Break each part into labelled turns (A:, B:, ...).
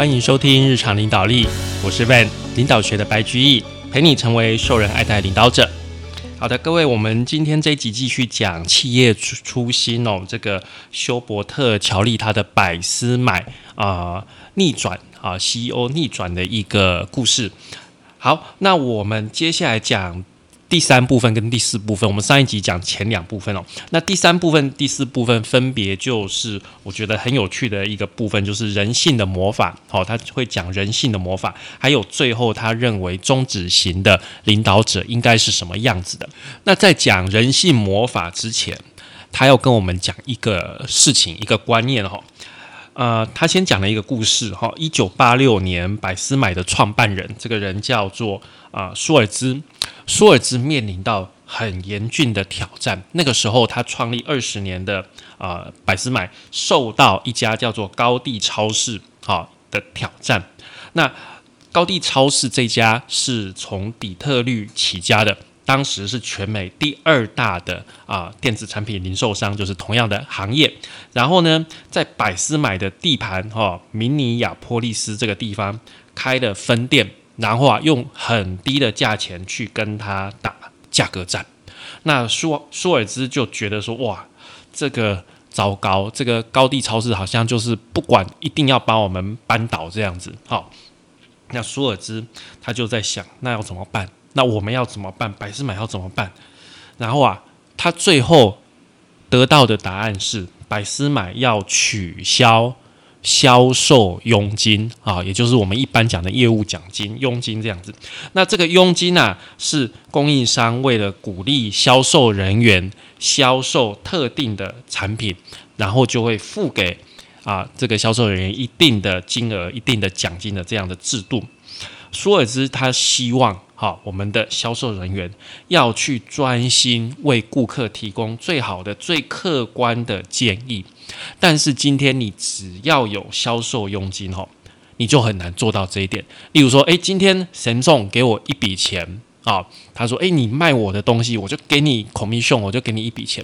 A: 欢迎收听日常领导力，我是 Van 领导学的白居易，陪你成为受人爱戴领导者。好的，各位，我们今天这一集继续讲企业初初心哦，这个休伯特乔利他的百思买啊逆转啊 CEO 逆转的一个故事。好，那我们接下来讲。第三部分跟第四部分，我们上一集讲前两部分哦。那第三部分、第四部分分别就是我觉得很有趣的一个部分，就是人性的魔法。好，他会讲人性的魔法，还有最后他认为中止型的领导者应该是什么样子的。那在讲人性魔法之前，他要跟我们讲一个事情、一个观念哈。呃，他先讲了一个故事哈。一九八六年，百思买的创办人，这个人叫做啊舒尔兹。舒尔兹面临到很严峻的挑战。那个时候，他创立二十年的啊百思买，受到一家叫做高地超市好的挑战。那高地超市这家是从底特律起家的，当时是全美第二大的啊电子产品零售商，就是同样的行业。然后呢，在百思买的地盘哈明尼亚波利斯这个地方开的分店。然后啊，用很低的价钱去跟他打价格战，那舒舒尔兹就觉得说，哇，这个糟糕，这个高地超市好像就是不管一定要把我们扳倒这样子。好，那舒尔兹他就在想，那要怎么办？那我们要怎么办？百思买要怎么办？然后啊，他最后得到的答案是，百思买要取消。销售佣金啊，也就是我们一般讲的业务奖金、佣金这样子。那这个佣金呢，是供应商为了鼓励销售人员销售特定的产品，然后就会付给啊这个销售人员一定的金额、一定的奖金的这样的制度。舒尔兹他希望。好，我们的销售人员要去专心为顾客提供最好的、最客观的建议。但是今天你只要有销售佣金，吼，你就很难做到这一点。例如说，诶，今天神送给我一笔钱啊，他说，诶，你卖我的东西，我就给你 commission，我就给你一笔钱。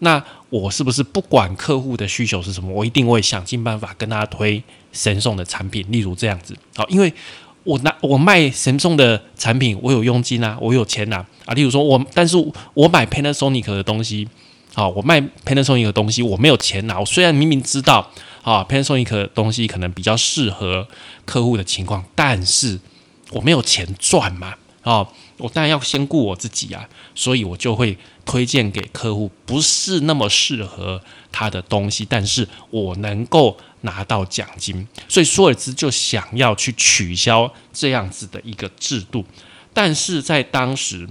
A: 那我是不是不管客户的需求是什么，我一定会想尽办法跟他推神送的产品？例如这样子，好，因为。我拿我卖神送的产品，我有佣金啊，我有钱呐啊。例如说，我但是我买 Panasonic 的东西，好，我卖 Panasonic 的东西，我没有钱拿。我虽然明明知道啊，Panasonic 的东西可能比较适合客户的情况，但是我没有钱赚嘛啊。我当然要先顾我自己啊，所以我就会推荐给客户不是那么适合他的东西，但是我能够拿到奖金，所以舒尔兹就想要去取消这样子的一个制度。但是在当时，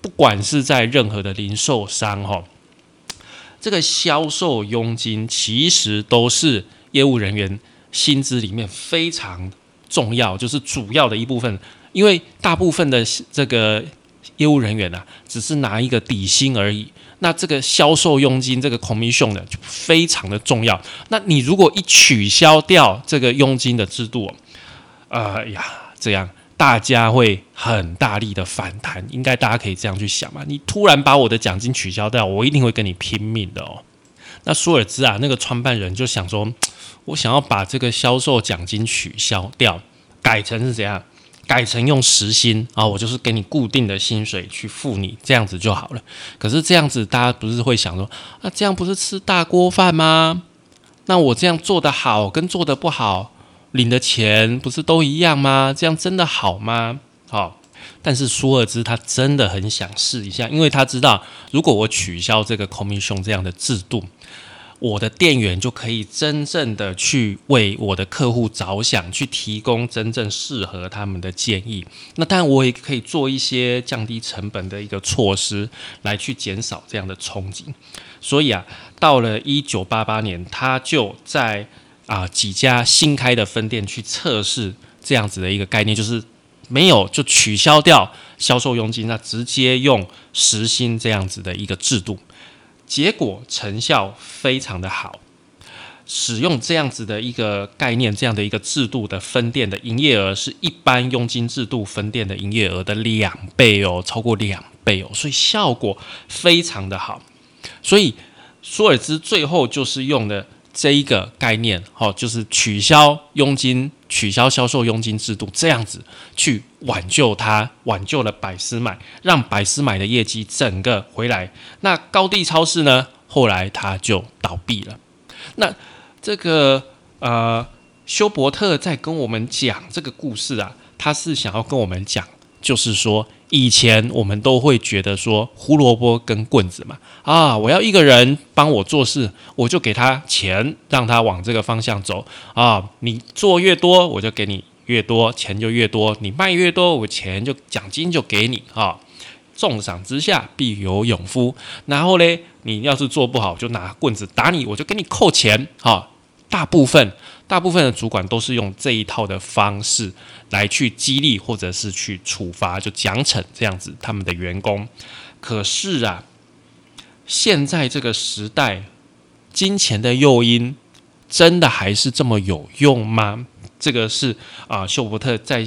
A: 不管是在任何的零售商哈，这个销售佣金其实都是业务人员薪资里面非常重要，就是主要的一部分。因为大部分的这个业务人员啊，只是拿一个底薪而已。那这个销售佣金这个 commission 呢，就非常的重要。那你如果一取消掉这个佣金的制度，呃呀，这样大家会很大力的反弹。应该大家可以这样去想嘛？你突然把我的奖金取消掉，我一定会跟你拼命的哦。那舒尔兹啊，那个创办人就想说，我想要把这个销售奖金取消掉，改成是怎样？改成用时薪啊，我就是给你固定的薪水去付你，这样子就好了。可是这样子，大家不是会想说，啊这样不是吃大锅饭吗？那我这样做的好跟做的不好，领的钱不是都一样吗？这样真的好吗？好，但是舒尔兹他真的很想试一下，因为他知道，如果我取消这个 commission 这样的制度。我的店员就可以真正的去为我的客户着想，去提供真正适合他们的建议。那当然，我也可以做一些降低成本的一个措施，来去减少这样的冲击。所以啊，到了一九八八年，他就在啊几家新开的分店去测试这样子的一个概念，就是没有就取消掉销售佣金，那直接用时薪这样子的一个制度。结果成效非常的好，使用这样子的一个概念，这样的一个制度的分店的营业额是一般佣金制度分店的营业额的两倍哦，超过两倍哦，所以效果非常的好。所以舒尔兹最后就是用的这一个概念，好，就是取消佣金、取消销售佣金制度，这样子去挽救它，挽救了百思买，让百思买的业绩整个回来。那高地超市呢，后来它就倒闭了。那这个呃，休伯特在跟我们讲这个故事啊，他是想要跟我们讲，就是说。以前我们都会觉得说胡萝卜跟棍子嘛，啊，我要一个人帮我做事，我就给他钱，让他往这个方向走啊。你做越多，我就给你越多钱，就越多。你卖越多，我钱就奖金就给你啊。重赏之下必有勇夫。然后嘞，你要是做不好，就拿棍子打你，我就给你扣钱啊。大部分。大部分的主管都是用这一套的方式来去激励或者是去处罚，就奖惩这样子他们的员工。可是啊，现在这个时代，金钱的诱因真的还是这么有用吗？这个是啊，休伯特在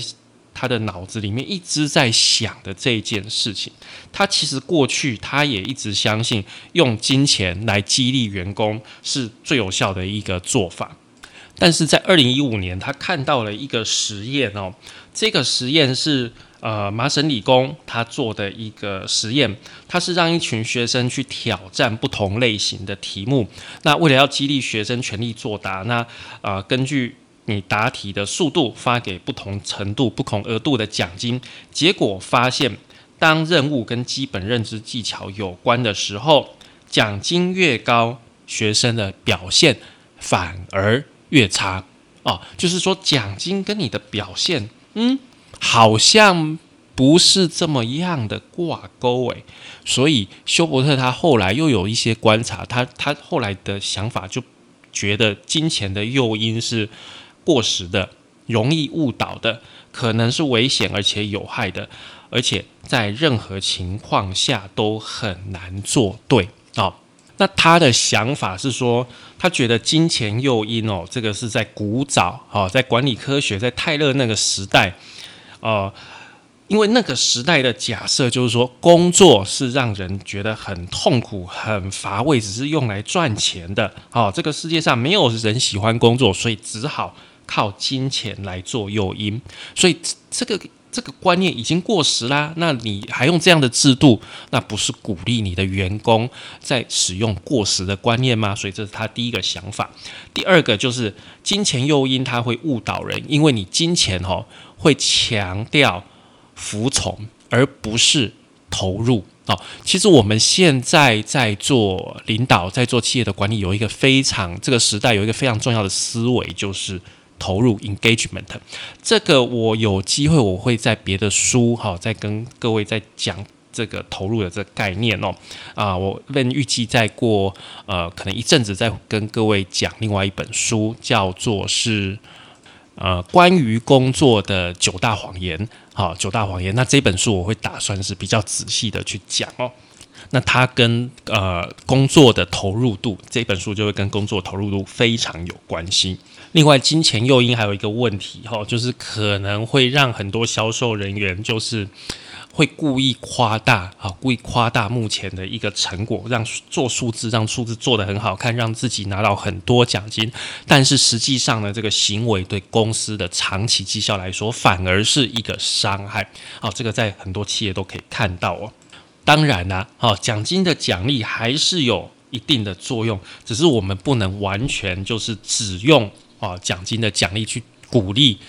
A: 他的脑子里面一直在想的这一件事情。他其实过去他也一直相信用金钱来激励员工是最有效的一个做法。但是在二零一五年，他看到了一个实验哦，这个实验是呃麻省理工他做的一个实验，他是让一群学生去挑战不同类型的题目，那为了要激励学生全力作答，那啊根据你答题的速度发给不同程度、不同额度的奖金，结果发现，当任务跟基本认知技巧有关的时候，奖金越高，学生的表现反而。越差哦，就是说奖金跟你的表现，嗯，好像不是这么样的挂钩诶。所以休伯特他后来又有一些观察，他他后来的想法就觉得金钱的诱因是过时的，容易误导的，可能是危险而且有害的，而且在任何情况下都很难做对哦。那他的想法是说，他觉得金钱诱因哦，这个是在古早哦，在管理科学，在泰勒那个时代，呃，因为那个时代的假设就是说，工作是让人觉得很痛苦、很乏味，只是用来赚钱的。哦，这个世界上没有人喜欢工作，所以只好靠金钱来做诱因。所以这个。这个观念已经过时啦，那你还用这样的制度，那不是鼓励你的员工在使用过时的观念吗？所以这是他第一个想法。第二个就是金钱诱因，它会误导人，因为你金钱哦会强调服从，而不是投入哦。其实我们现在在做领导，在做企业的管理，有一个非常这个时代有一个非常重要的思维，就是。投入 engagement，这个我有机会我会在别的书哈，再跟各位再讲这个投入的这个概念哦。啊，我问预计再过呃可能一阵子再跟各位讲另外一本书，叫做是呃关于工作的九大谎言。好，九大谎言。那这本书我会打算是比较仔细的去讲哦。那它跟呃工作的投入度，这本书就会跟工作投入度非常有关系。另外，金钱诱因还有一个问题哈，就是可能会让很多销售人员就是 会故意夸大啊，故意夸大目前的一个成果，让做数字，让数字做得很好看，让自己拿到很多奖金。但是实际上呢，这个行为对公司的长期绩效来说，反而是一个伤害。哦，这个在很多企业都可以看到哦。当然啦，哦，奖金的奖励还是有一定的作用，只是我们不能完全就是只用。啊，奖金的奖励去鼓励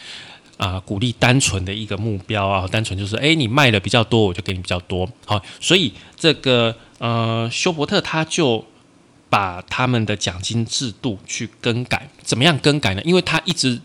A: 啊，鼓励单纯的一个目标啊，单纯就是哎，你卖的比较多，我就给你比较多。好，所以这个呃，休伯特他就把他们的奖金制度去更改，怎么样更改呢？因为他一直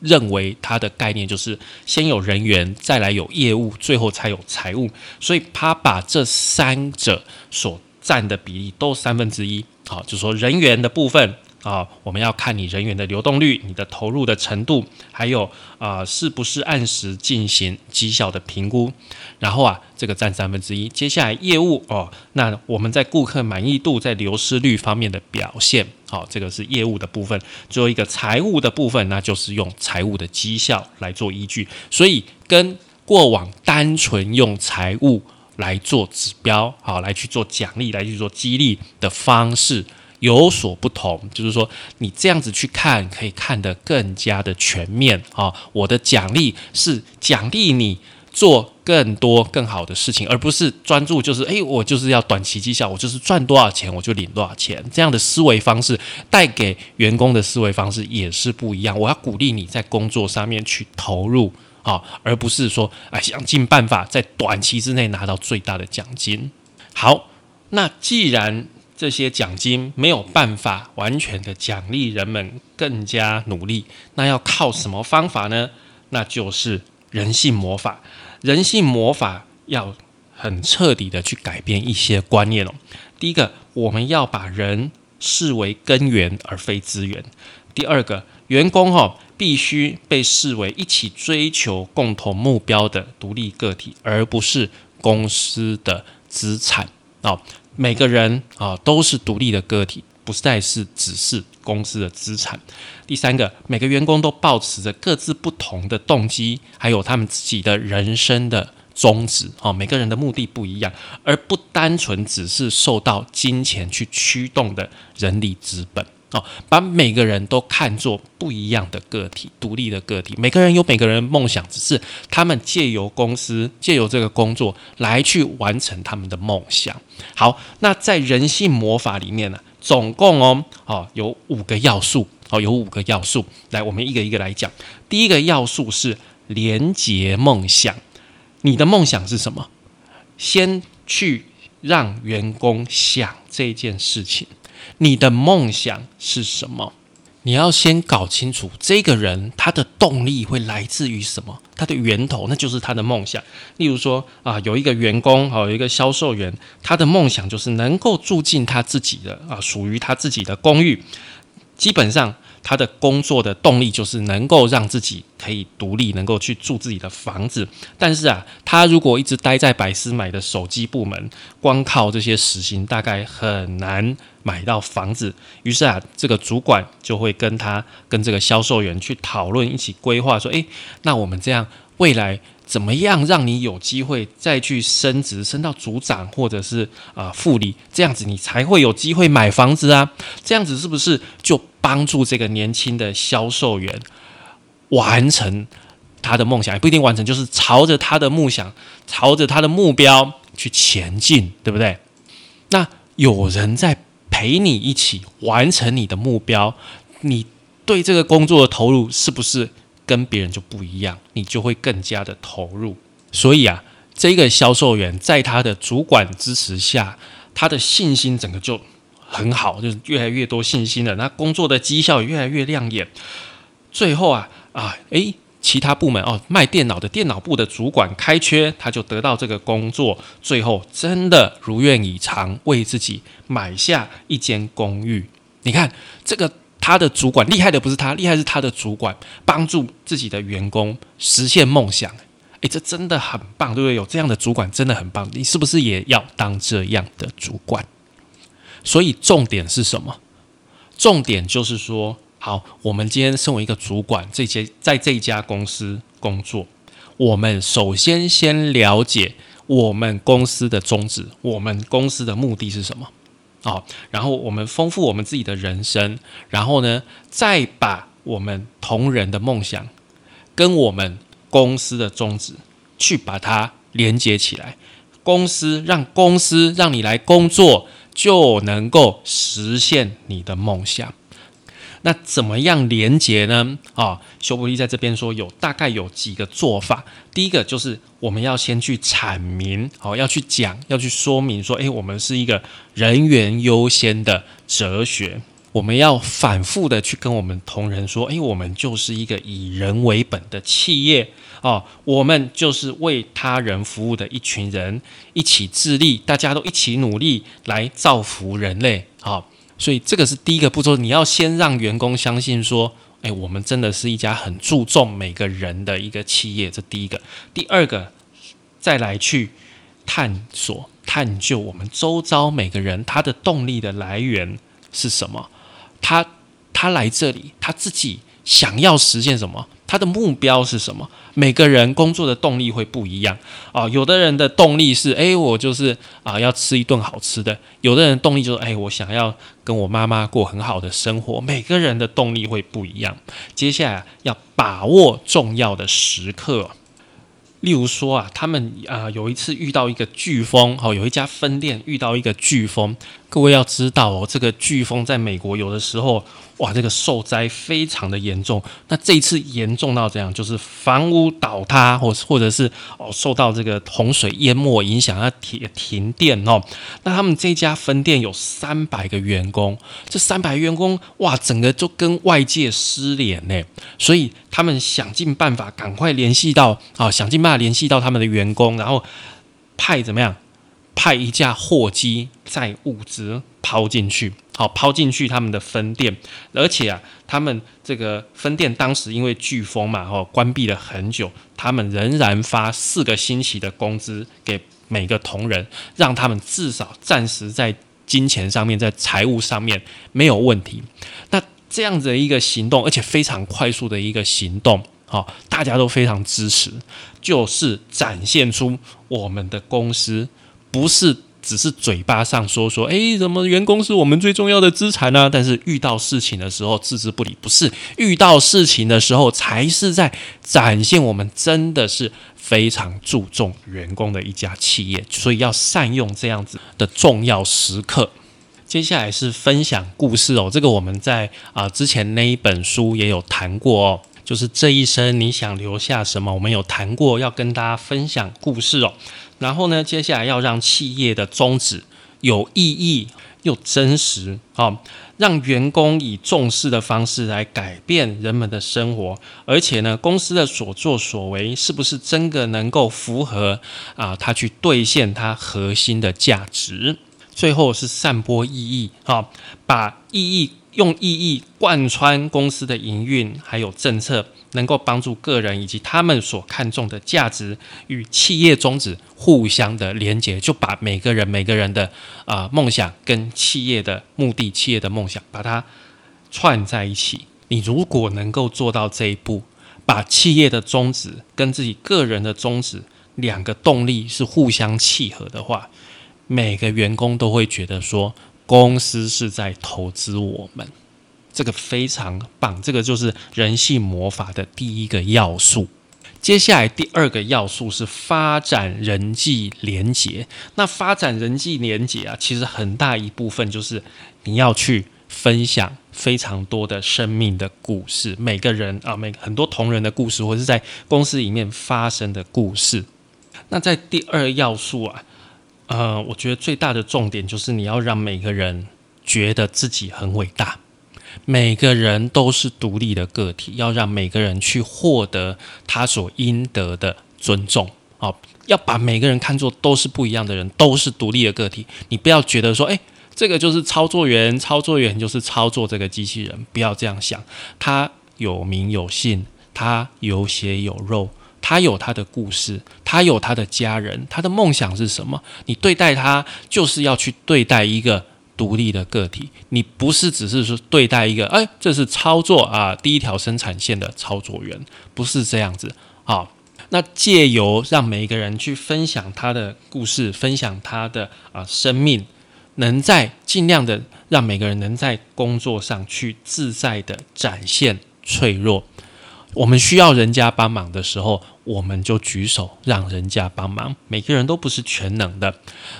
A: 认为他的概念就是先有人员，再来有业务，最后才有财务，所以他把这三者所占的比例都三分之一。好，就说人员的部分。啊，我们要看你人员的流动率、你的投入的程度，还有啊，是不是按时进行绩效的评估。然后啊，这个占三分之一。接下来业务哦，那我们在顾客满意度、在流失率方面的表现，好，这个是业务的部分。最后一个财务的部分，那就是用财务的绩效来做依据。所以跟过往单纯用财务来做指标，好，来去做奖励、来去做激励的方式。有所不同，就是说你这样子去看，可以看得更加的全面啊。我的奖励是奖励你做更多更好的事情，而不是专注就是诶，我就是要短期绩效，我就是赚多少钱我就领多少钱。这样的思维方式带给员工的思维方式也是不一样。我要鼓励你在工作上面去投入啊，而不是说哎想尽办法在短期之内拿到最大的奖金。好，那既然这些奖金没有办法完全的奖励人们更加努力，那要靠什么方法呢？那就是人性魔法。人性魔法要很彻底的去改变一些观念哦。第一个，我们要把人视为根源而非资源；第二个，员工哈必须被视为一起追求共同目标的独立个体，而不是公司的资产哦。每个人啊都是独立的个体，不再是只是公司的资产。第三个，每个员工都保持着各自不同的动机，还有他们自己的人生的宗旨啊。每个人的目的不一样，而不单纯只是受到金钱去驱动的人力资本。哦，把每个人都看作不一样的个体，独立的个体。每个人有每个人的梦想，只是他们借由公司，借由这个工作来去完成他们的梦想。好，那在人性魔法里面呢，总共哦，哦有五个要素，哦有五个要素。来，我们一个一个来讲。第一个要素是连接梦想。你的梦想是什么？先去让员工想这件事情。你的梦想是什么？你要先搞清楚这个人他的动力会来自于什么，他的源头那就是他的梦想。例如说啊，有一个员工，有一个销售员，他的梦想就是能够住进他自己的啊，属于他自己的公寓。基本上。他的工作的动力就是能够让自己可以独立，能够去住自己的房子。但是啊，他如果一直待在百思买的手机部门，光靠这些时薪，大概很难买到房子。于是啊，这个主管就会跟他跟这个销售员去讨论，一起规划说：，诶，那我们这样未来怎么样让你有机会再去升职，升到组长或者是啊副理，这样子你才会有机会买房子啊？这样子是不是就？帮助这个年轻的销售员完成他的梦想，也不一定完成，就是朝着他的梦想、朝着他的目标去前进，对不对？那有人在陪你一起完成你的目标，你对这个工作的投入是不是跟别人就不一样？你就会更加的投入。所以啊，这个销售员在他的主管支持下，他的信心整个就。很好，就是越来越多信心了。那工作的绩效也越来越亮眼。最后啊啊，诶，其他部门哦，卖电脑的电脑部的主管开缺，他就得到这个工作。最后真的如愿以偿，为自己买下一间公寓。你看，这个他的主管厉害的不是他，厉害是他的主管帮助自己的员工实现梦想。诶，这真的很棒，对不对？有这样的主管真的很棒。你是不是也要当这样的主管？所以重点是什么？重点就是说，好，我们今天身为一个主管，这些在这家公司工作，我们首先先了解我们公司的宗旨，我们公司的目的是什么？哦，然后我们丰富我们自己的人生，然后呢，再把我们同仁的梦想跟我们公司的宗旨去把它连接起来。公司让公司让你来工作。就能够实现你的梦想。那怎么样连接呢？啊，修伯利在这边说有大概有几个做法。第一个就是我们要先去阐明，好，要去讲，要去说明说，诶，我们是一个人员优先的哲学。我们要反复的去跟我们同仁说，诶，我们就是一个以人为本的企业。哦，我们就是为他人服务的一群人，一起致力，大家都一起努力来造福人类。好，所以这个是第一个步骤，你要先让员工相信说，哎，我们真的是一家很注重每个人的一个企业。这第一个，第二个，再来去探索、探究我们周遭每个人他的动力的来源是什么？他他来这里，他自己想要实现什么？他的目标是什么？每个人工作的动力会不一样啊。有的人的动力是，哎，我就是啊要吃一顿好吃的；有的人动力就是，哎，我想要跟我妈妈过很好的生活。每个人的动力会不一样。接下来要把握重要的时刻。例如说啊，他们啊有一次遇到一个飓风，哦，有一家分店遇到一个飓风。各位要知道哦，这个飓风在美国有的时候。哇，这个受灾非常的严重。那这一次严重到这样，就是房屋倒塌，或或者是哦受到这个洪水淹没影响，要停停电哦。那他们这家分店有三百个员工，这三百员工哇，整个就跟外界失联呢。所以他们想尽办法，赶快联系到啊，想尽办法联系到他们的员工，然后派怎么样？派一架货机载物资抛进去，好抛进去他们的分店，而且啊，他们这个分店当时因为飓风嘛，哦，关闭了很久，他们仍然发四个星期的工资给每个同仁，让他们至少暂时在金钱上面，在财务上面没有问题。那这样子的一个行动，而且非常快速的一个行动，好，大家都非常支持，就是展现出我们的公司。不是只是嘴巴上说说，哎，怎么员工是我们最重要的资产呢？但是遇到事情的时候置之不理，不是遇到事情的时候才是在展现我们真的是非常注重员工的一家企业，所以要善用这样子的重要时刻。接下来是分享故事哦，这个我们在啊之前那一本书也有谈过哦，就是这一生你想留下什么？我们有谈过要跟大家分享故事哦。然后呢，接下来要让企业的宗旨有意义又真实啊，让员工以重视的方式来改变人们的生活，而且呢，公司的所作所为是不是真的能够符合啊，他去兑现他核心的价值？最后是散播意义啊，把意义。用意义贯穿公司的营运，还有政策，能够帮助个人以及他们所看重的价值与企业宗旨互相的连接，就把每个人每个人的啊梦想跟企业的目的、企业的梦想，把它串在一起。你如果能够做到这一步，把企业的宗旨跟自己个人的宗旨两个动力是互相契合的话，每个员工都会觉得说。公司是在投资我们，这个非常棒。这个就是人性魔法的第一个要素。接下来第二个要素是发展人际连结。那发展人际连结啊，其实很大一部分就是你要去分享非常多的生命的故事，每个人啊，每很多同仁的故事，或是在公司里面发生的故事。那在第二要素啊。呃，我觉得最大的重点就是你要让每个人觉得自己很伟大，每个人都是独立的个体，要让每个人去获得他所应得的尊重。哦，要把每个人看作都是不一样的人，都是独立的个体。你不要觉得说，哎，这个就是操作员，操作员就是操作这个机器人，不要这样想。他有名有姓，他有血有肉。他有他的故事，他有他的家人，他的梦想是什么？你对待他就是要去对待一个独立的个体，你不是只是说对待一个，哎，这是操作啊，第一条生产线的操作员，不是这样子啊。那借由让每一个人去分享他的故事，分享他的啊生命，能在尽量的让每个人能在工作上去自在的展现脆弱。我们需要人家帮忙的时候，我们就举手让人家帮忙。每个人都不是全能的，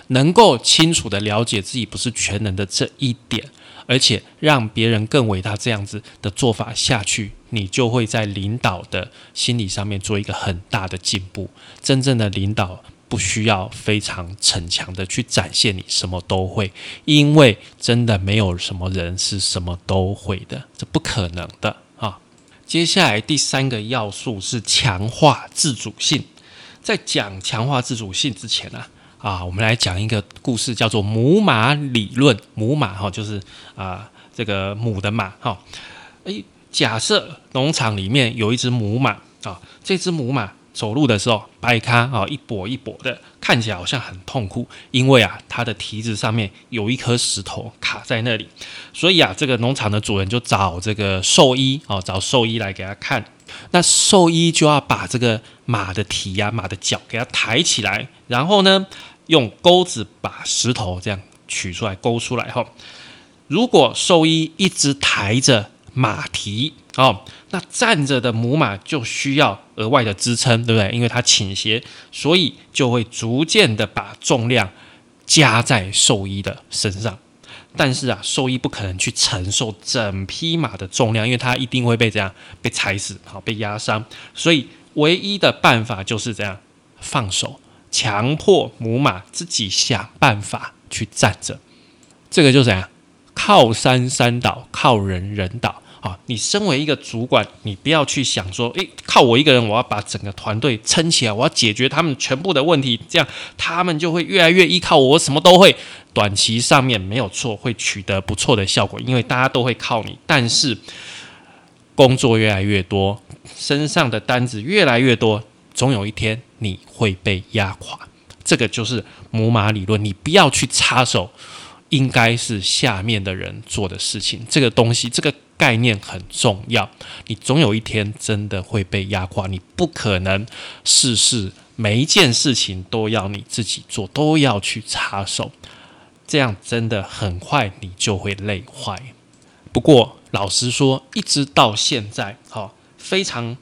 A: 能够清楚的了解自己不是全能的这一点，而且让别人更伟大这样子的做法下去，你就会在领导的心理上面做一个很大的进步。真正的领导不需要非常逞强的去展现你什么都会，因为真的没有什么人是什么都会的，这不可能的。接下来第三个要素是强化自主性。在讲强化自主性之前呢，啊，我们来讲一个故事，叫做母马理论。母马哈，就是啊，这个母的马哈。诶，假设农场里面有一只母马啊，这只母马。走路的时候，掰开啊，一跛一跛的，看起来好像很痛苦，因为啊，它的蹄子上面有一颗石头卡在那里，所以啊，这个农场的主人就找这个兽医哦，找兽医来给他看。那兽医就要把这个马的蹄呀、马的脚给它抬起来，然后呢，用钩子把石头这样取出来、勾出来后，如果兽医一直抬着马蹄哦，那站着的母马就需要额外的支撑，对不对？因为它倾斜，所以就会逐渐的把重量加在兽医的身上。但是啊，兽医不可能去承受整匹马的重量，因为它一定会被这样被踩死，好被压伤。所以唯一的办法就是这样放手，强迫母马自己想办法去站着。这个就怎样靠山山倒，靠人人倒。啊，你身为一个主管，你不要去想说，诶，靠我一个人，我要把整个团队撑起来，我要解决他们全部的问题，这样他们就会越来越依靠我，我什么都会。短期上面没有错，会取得不错的效果，因为大家都会靠你。但是工作越来越多，身上的单子越来越多，总有一天你会被压垮。这个就是母马理论，你不要去插手，应该是下面的人做的事情。这个东西，这个。概念很重要，你总有一天真的会被压垮，你不可能事事每一件事情都要你自己做，都要去插手，这样真的很快你就会累坏。不过老实说，一直到现在，好非常。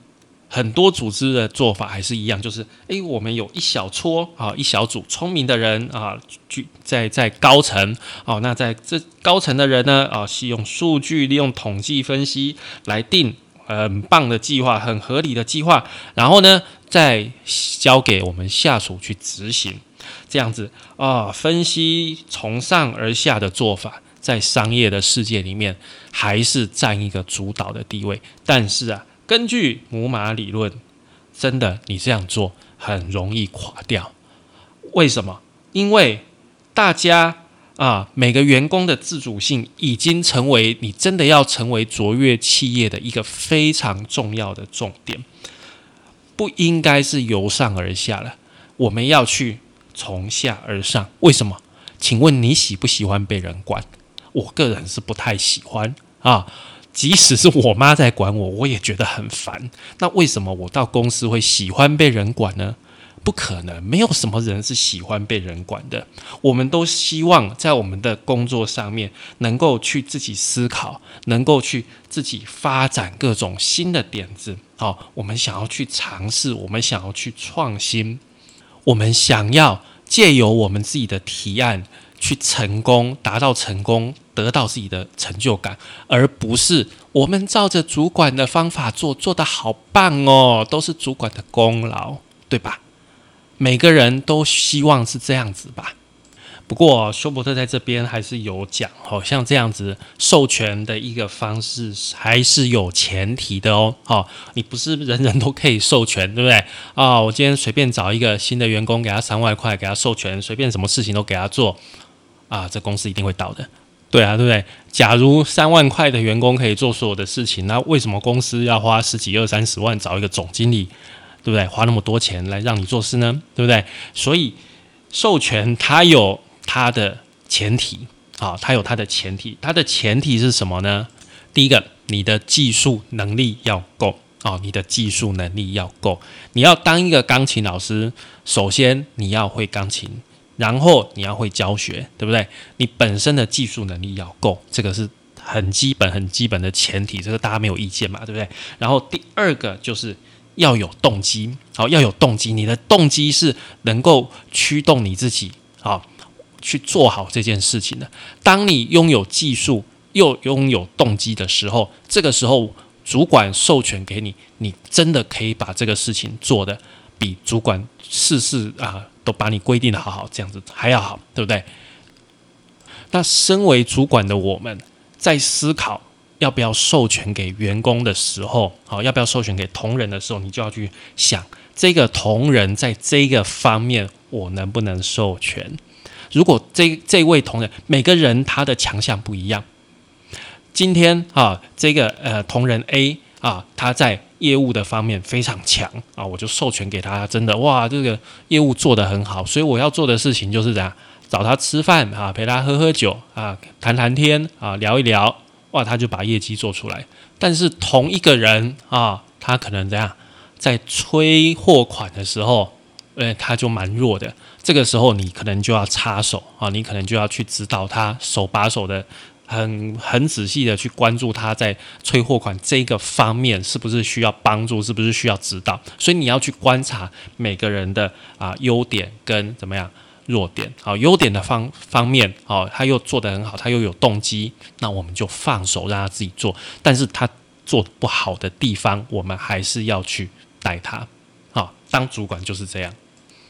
A: 很多组织的做法还是一样，就是诶，我们有一小撮啊，一小组聪明的人啊，聚在在高层哦，那在这高层的人呢啊，是用数据、利用统计分析来定很棒的计划、很合理的计划，然后呢再交给我们下属去执行，这样子啊，分析从上而下的做法，在商业的世界里面还是占一个主导的地位，但是啊。根据母马理论，真的你这样做很容易垮掉。为什么？因为大家啊，每个员工的自主性已经成为你真的要成为卓越企业的一个非常重要的重点，不应该是由上而下了，我们要去从下而上。为什么？请问你喜不喜欢被人管？我个人是不太喜欢啊。即使是我妈在管我，我也觉得很烦。那为什么我到公司会喜欢被人管呢？不可能，没有什么人是喜欢被人管的。我们都希望在我们的工作上面能够去自己思考，能够去自己发展各种新的点子。好，我们想要去尝试，我们想要去创新，我们想要借由我们自己的提案。去成功，达到成功，得到自己的成就感，而不是我们照着主管的方法做，做得好棒哦，都是主管的功劳，对吧？每个人都希望是这样子吧。不过休伯特在这边还是有讲，好像这样子授权的一个方式还是有前提的哦。好，你不是人人都可以授权，对不对？啊，我今天随便找一个新的员工，给他三万块，给他授权，随便什么事情都给他做。啊，这公司一定会倒的，对啊，对不对？假如三万块的员工可以做所有的事情，那为什么公司要花十几、二三十万找一个总经理，对不对？花那么多钱来让你做事呢，对不对？所以授权它有它的前提，啊，它有它的前提，它的前提是什么呢？第一个，你的技术能力要够，哦，你的技术能力要够。你要当一个钢琴老师，首先你要会钢琴。然后你要会教学，对不对？你本身的技术能力要够，这个是很基本、很基本的前提，这个大家没有意见嘛，对不对？然后第二个就是要有动机，好，要有动机，你的动机是能够驱动你自己，好，去做好这件事情的。当你拥有技术又拥有动机的时候，这个时候主管授权给你，你真的可以把这个事情做的比主管事事啊。都把你规定的好好，这样子还要好，对不对？那身为主管的我们，在思考要不要授权给员工的时候，好，要不要授权给同仁的时候，你就要去想，这个同仁在这个方面，我能不能授权？如果这这位同仁，每个人他的强项不一样，今天啊，这个呃同仁 A 啊，他在。业务的方面非常强啊，我就授权给他，真的哇，这个业务做得很好，所以我要做的事情就是这样，找他吃饭啊，陪他喝喝酒啊，谈谈天啊，聊一聊哇，他就把业绩做出来。但是同一个人啊，他可能怎样，在催货款的时候，呃，他就蛮弱的。这个时候你可能就要插手啊，你可能就要去指导他，手把手的。很很仔细的去关注他在催货款这个方面是不是需要帮助，是不是需要指导，所以你要去观察每个人的啊优点跟怎么样弱点。好，优点的方方面，好，他又做得很好，他又有动机，那我们就放手让他自己做。但是他做不好的地方，我们还是要去带他。好，当主管就是这样。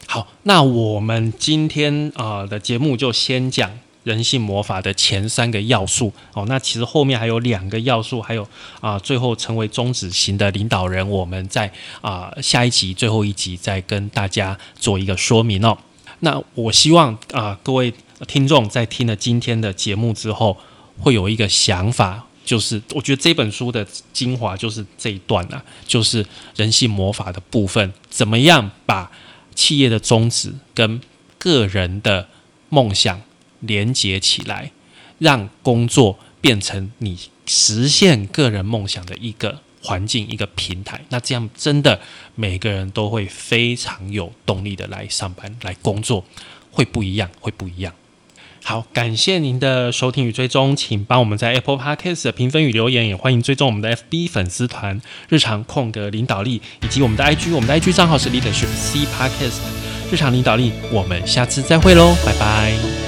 A: 好，那我们今天啊的节目就先讲。人性魔法的前三个要素哦，那其实后面还有两个要素，还有啊，最后成为中止型的领导人，我们在啊下一集最后一集再跟大家做一个说明哦。那我希望啊各位听众在听了今天的节目之后，会有一个想法，就是我觉得这本书的精华就是这一段啊，就是人性魔法的部分，怎么样把企业的宗旨跟个人的梦想。连接起来，让工作变成你实现个人梦想的一个环境、一个平台。那这样真的每个人都会非常有动力的来上班、来工作，会不一样，会不一样。好，感谢您的收听与追踪，请帮我们在 Apple Podcast 评分与留言，也欢迎追踪我们的 FB 粉丝团“日常空格领导力”以及我们的 IG，我们的 IG 账号是 Leadership C Podcast 日常领导力。我们下次再会喽，拜拜。